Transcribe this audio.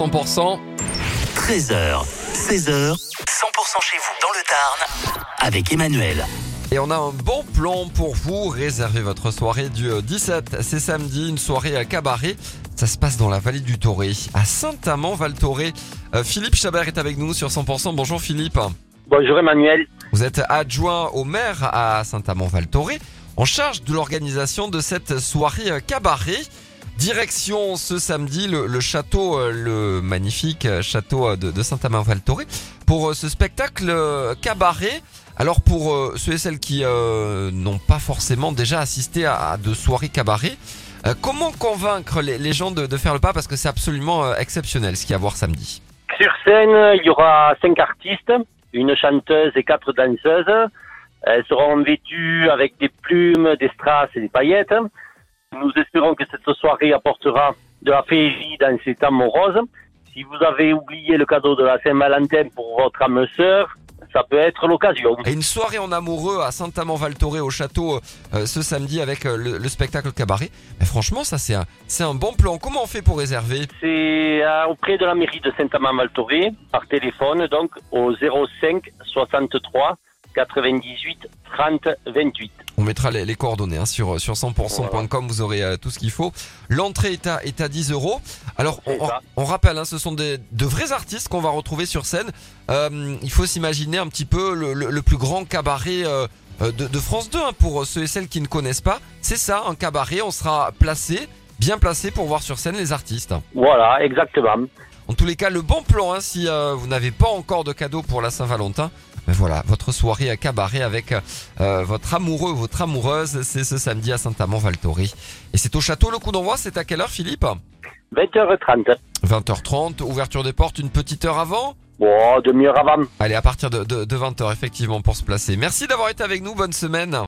100%. 13h, 16h, 100% chez vous dans le Tarn avec Emmanuel. Et on a un bon plan pour vous. Réservez votre soirée du euh, 17. C'est samedi, une soirée à cabaret. Ça se passe dans la vallée du Toré, à Saint-Amand-Val-Toré. Euh, Philippe Chabert est avec nous sur 100%. Bonjour Philippe. Bonjour Emmanuel. Vous êtes adjoint au maire à Saint-Amand-Val-Toré, en charge de l'organisation de cette soirée euh, cabaret. Direction ce samedi le, château, euh, le magnifique euh, château euh, de, Saint-Amand-Val-Toré, pour ce spectacle cabaret. Alors pour ceux et celles qui n'ont pas forcément déjà assisté à, de soirées cabaret, comment convaincre les, gens de, faire le pas? Parce que c'est absolument exceptionnel ce qu'il y a à voir samedi. Sur scène, il y aura cinq artistes, une chanteuse et quatre danseuses. Elles seront vêtues avec des plumes, des strass et des paillettes. Nous cette soirée apportera de la féerie dans ces temps moroses. Si vous avez oublié le cadeau de la Saint-Valentin pour votre âme sœur, ça peut être l'occasion. Et une soirée en amoureux à Saint-Amand-Val-Toré au château euh, ce samedi avec euh, le, le spectacle cabaret. Mais franchement, ça c'est un, c'est un bon plan. Comment on fait pour réserver? C'est euh, auprès de la mairie de Saint-Amand-Valtoré, par téléphone, donc au 05 63 98 30 28. On mettra les, les coordonnées hein, sur, sur 100%.com, vous aurez euh, tout ce qu'il faut. L'entrée est à, est à 10 euros. Alors, on, rappelle, hein, ce sont des, de vrais artistes qu'on va retrouver sur scène. Euh, il faut s'imaginer un petit peu le, le- le plus grand cabaret euh, euh, de, de France 2 hein, pour ceux et celles qui ne connaissent pas. C'est ça, un cabaret, on sera placé, bien placé pour voir sur scène les artistes. Voilà, exactement. En tous les cas, le bon plan, hein, si euh, vous n'avez pas encore de cadeau pour la Saint-Valentin, ben voilà, votre soirée à cabaret avec euh, votre amoureux, votre amoureuse, c'est ce samedi à Saint-Amand-Val-Toré. Et c'est au château, le coup d'envoi, c'est à quelle heure Philippe? 20h30. 20h30, ouverture des portes une petite heure avant? Bon, demi-heure avant. Allez, à partir de, de, de 20h, effectivement, pour se placer. Merci d'avoir été avec nous, bonne semaine